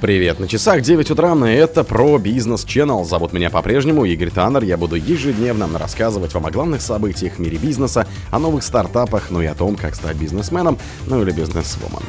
Привет, на часах 9 утра, и это про бизнес Channel. Зовут меня по-прежнему Игорь Таннер. Я буду ежедневно рассказывать вам о главных событиях в мире бизнеса, о новых стартапах, ну и о том, как стать бизнесменом, ну или бизнесвумен.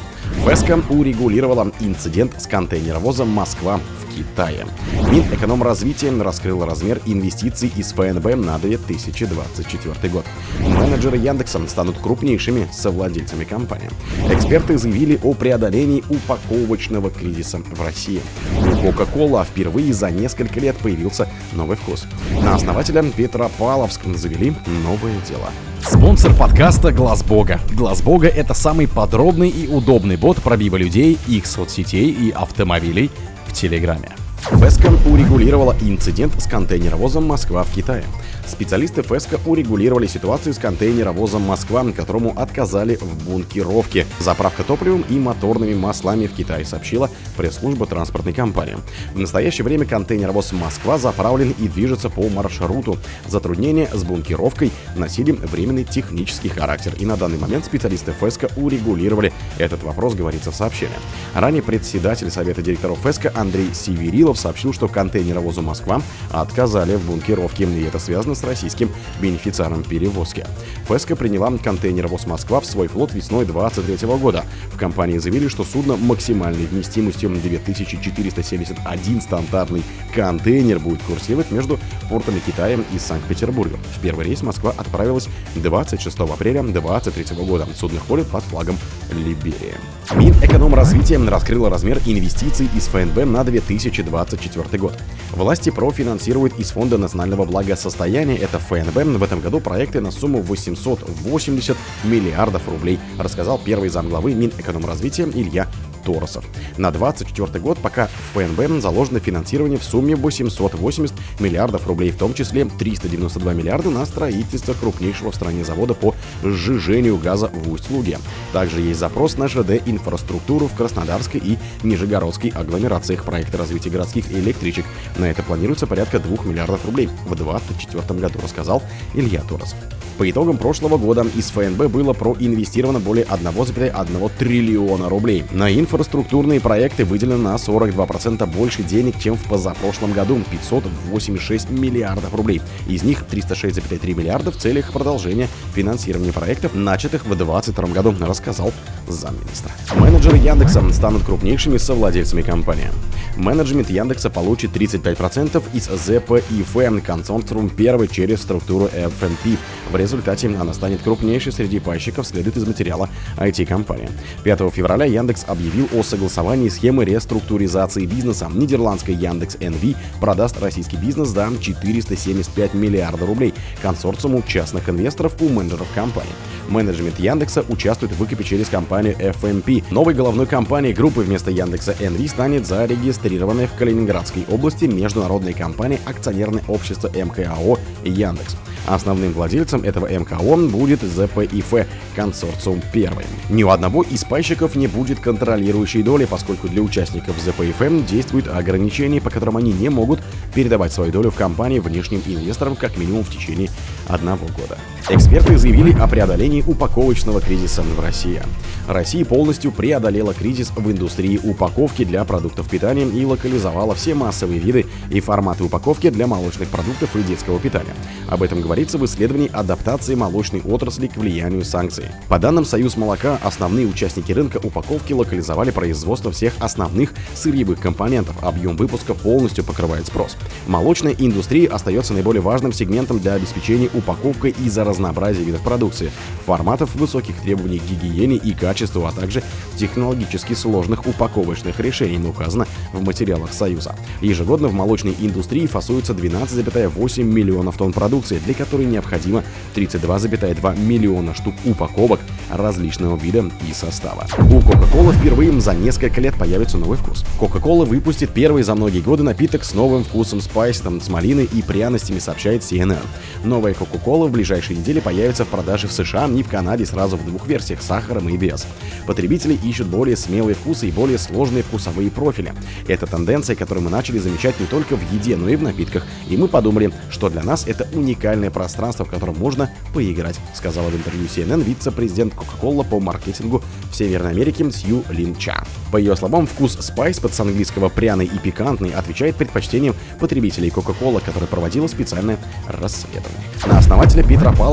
Феска урегулировала инцидент с контейнеровозом «Москва» в Китае. Минэкономразвития раскрыл размер инвестиций из ФНБ на 2024 год. Менеджеры Яндекса станут крупнейшими совладельцами компании. Эксперты заявили о преодолении упаковочного кризиса в России. У Coca-Cola впервые за несколько лет появился новый вкус. На основателя Петра Павловск завели новое дело. Спонсор подкаста Глаз Бога. Глаз Бога это самый подробный и удобный бот пробива людей, их соцсетей и автомобилей в Телеграме. Феска урегулировала инцидент с контейнеровозом «Москва» в Китае. Специалисты ФЭСКО урегулировали ситуацию с контейнеровозом «Москва», которому отказали в бункеровке. Заправка топливом и моторными маслами в Китае, сообщила пресс-служба транспортной компании. В настоящее время контейнеровоз «Москва» заправлен и движется по маршруту. Затруднения с бункеровкой носили временный технический характер, и на данный момент специалисты ФЭСКО урегулировали этот вопрос, говорится в сообщении. Ранее председатель Совета директоров ФЭСКО Андрей Северилов сообщил, что контейнеровозу «Москва» отказали в бункеровке, и это связано с российским бенефициаром перевозки. ФЭСКО приняла контейнеровоз «Москва» в свой флот весной 2023 года. В компании заявили, что судно максимальной вместимостью 2471 стандартный контейнер будет курсировать между портами Китая и Санкт-Петербурга. В первый рейс Москва отправилась 26 апреля 2023 года. Судно ходит под флагом Либерии. Минэкономразвитие раскрыло размер инвестиций из ФНБ на 2024 год. Власти профинансируют из Фонда национального благосостояния, это ФНБ, в этом году проекты на сумму 880 миллиардов рублей, рассказал первый замглавы Минэкономразвития Илья Торосов. На 2024 год пока в ФНБ заложено финансирование в сумме 880 миллиардов рублей, в том числе 392 миллиарда на строительство крупнейшего в стране завода по сжижению газа в Усть-Луге. Также есть запрос на ЖД-инфраструктуру в Краснодарской и Нижегородской агломерациях проекта развития городских электричек. На это планируется порядка 2 миллиардов рублей в 2024 году, рассказал Илья Торосов. По итогам прошлого года из ФНБ было проинвестировано более 1,1 триллиона рублей. На инфраструктурные проекты выделено на 42% больше денег, чем в позапрошлом году – 586 миллиардов рублей. Из них 306,3 миллиарда в целях продолжения финансирования проектов, начатых в 2022 году, рассказал замминистра. Менеджеры Яндекса станут крупнейшими совладельцами компании. Менеджмент Яндекса получит 35% из ЗПИФ консорциум первый через структуру FNP. В результате она станет крупнейшей среди пайщиков, следует из материала IT-компании. 5 февраля Яндекс объявил о согласовании схемы реструктуризации бизнеса. Нидерландская Яндекс NV продаст российский бизнес за 475 миллиардов рублей консорциуму частных инвесторов у менеджеров компании. Менеджмент Яндекса участвует в выкупе через компанию FMP. Новой головной компанией группы вместо Яндекса NV станет зарегистрированная в Калининградской области международная компания акционерное общество МКАО Яндекс. Основным владельцем этого МКО будет ЗПИФ консорциум 1. Ни у одного из пайщиков не будет контролирующей доли, поскольку для участников ЗПИФ действуют ограничения, по которым они не могут передавать свою долю в компании внешним инвесторам как минимум в течение одного года. Эксперты заявили о преодолении упаковочного кризиса в России. Россия полностью преодолела кризис в индустрии упаковки для продуктов питания и локализовала все массовые виды и форматы упаковки для молочных продуктов и детского питания. Об этом говорится в исследовании адаптации молочной отрасли к влиянию санкций. По данным Союз молока, основные участники рынка упаковки локализовали производство всех основных сырьевых компонентов. Объем выпуска полностью покрывает спрос. Молочная индустрия остается наиболее важным сегментом для обеспечения упаковкой из-за разнообразия видов продукции, форматов высоких требований к гигиене и качеству, а также технологически сложных упаковочных решений, указано в материалах Союза. Ежегодно в молочной индустрии фасуется 12,8 миллионов тонн продукции, для которой необходимо 32,2 миллиона штук упаковок различного вида и состава. У Coca-Cola впервые за несколько лет появится новый вкус. Coca-Cola выпустит первый за многие годы напиток с новым вкусом спайс, с малиной и пряностями, сообщает CNN. Новая Coca-Cola в ближайшие неделе появится в продаже в США и в Канаде сразу в двух версиях – сахаром и без. Потребители ищут более смелые вкусы и более сложные вкусовые профили. Это тенденция, которую мы начали замечать не только в еде, но и в напитках. И мы подумали, что для нас это уникальное пространство, в котором можно поиграть, сказала в интервью CNN вице-президент Coca-Cola по маркетингу в Северной Америке Сью Лин Ча. По ее словам, вкус спайс под с английского пряный и пикантный отвечает предпочтениям потребителей Coca-Cola, которая проводила специальное расследование. На основателя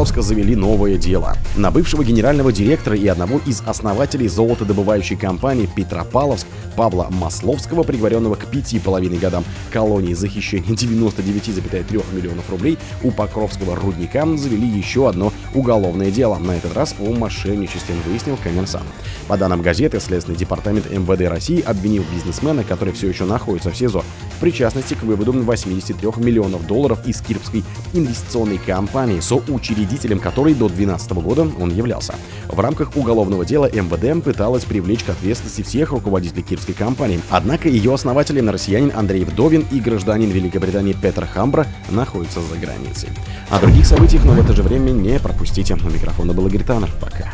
Петропавловска завели новое дело. На бывшего генерального директора и одного из основателей золотодобывающей компании Петропавловск Павла Масловского, приговоренного к пяти половиной годам колонии за хищение 99,3 миллионов рублей, у Покровского рудника завели еще одно уголовное дело. На этот раз о мошенничестве, выяснил коммерсант. По данным газеты, Следственный департамент МВД России обвинил бизнесмена, который все еще находится в СИЗО, в причастности к выводу 83 миллионов долларов из Кирпской инвестиционной компании, соучредителем которой до 2012 года он являлся. В рамках уголовного дела МВД пыталась привлечь к ответственности всех руководителей кирпской компании. Однако ее основатели, россиянин Андрей Вдовин и гражданин Великобритании Петр Хамбра находятся за границей. О других событиях, но в это же время не пропустите. У микрофона был Игорь Таннер. Пока.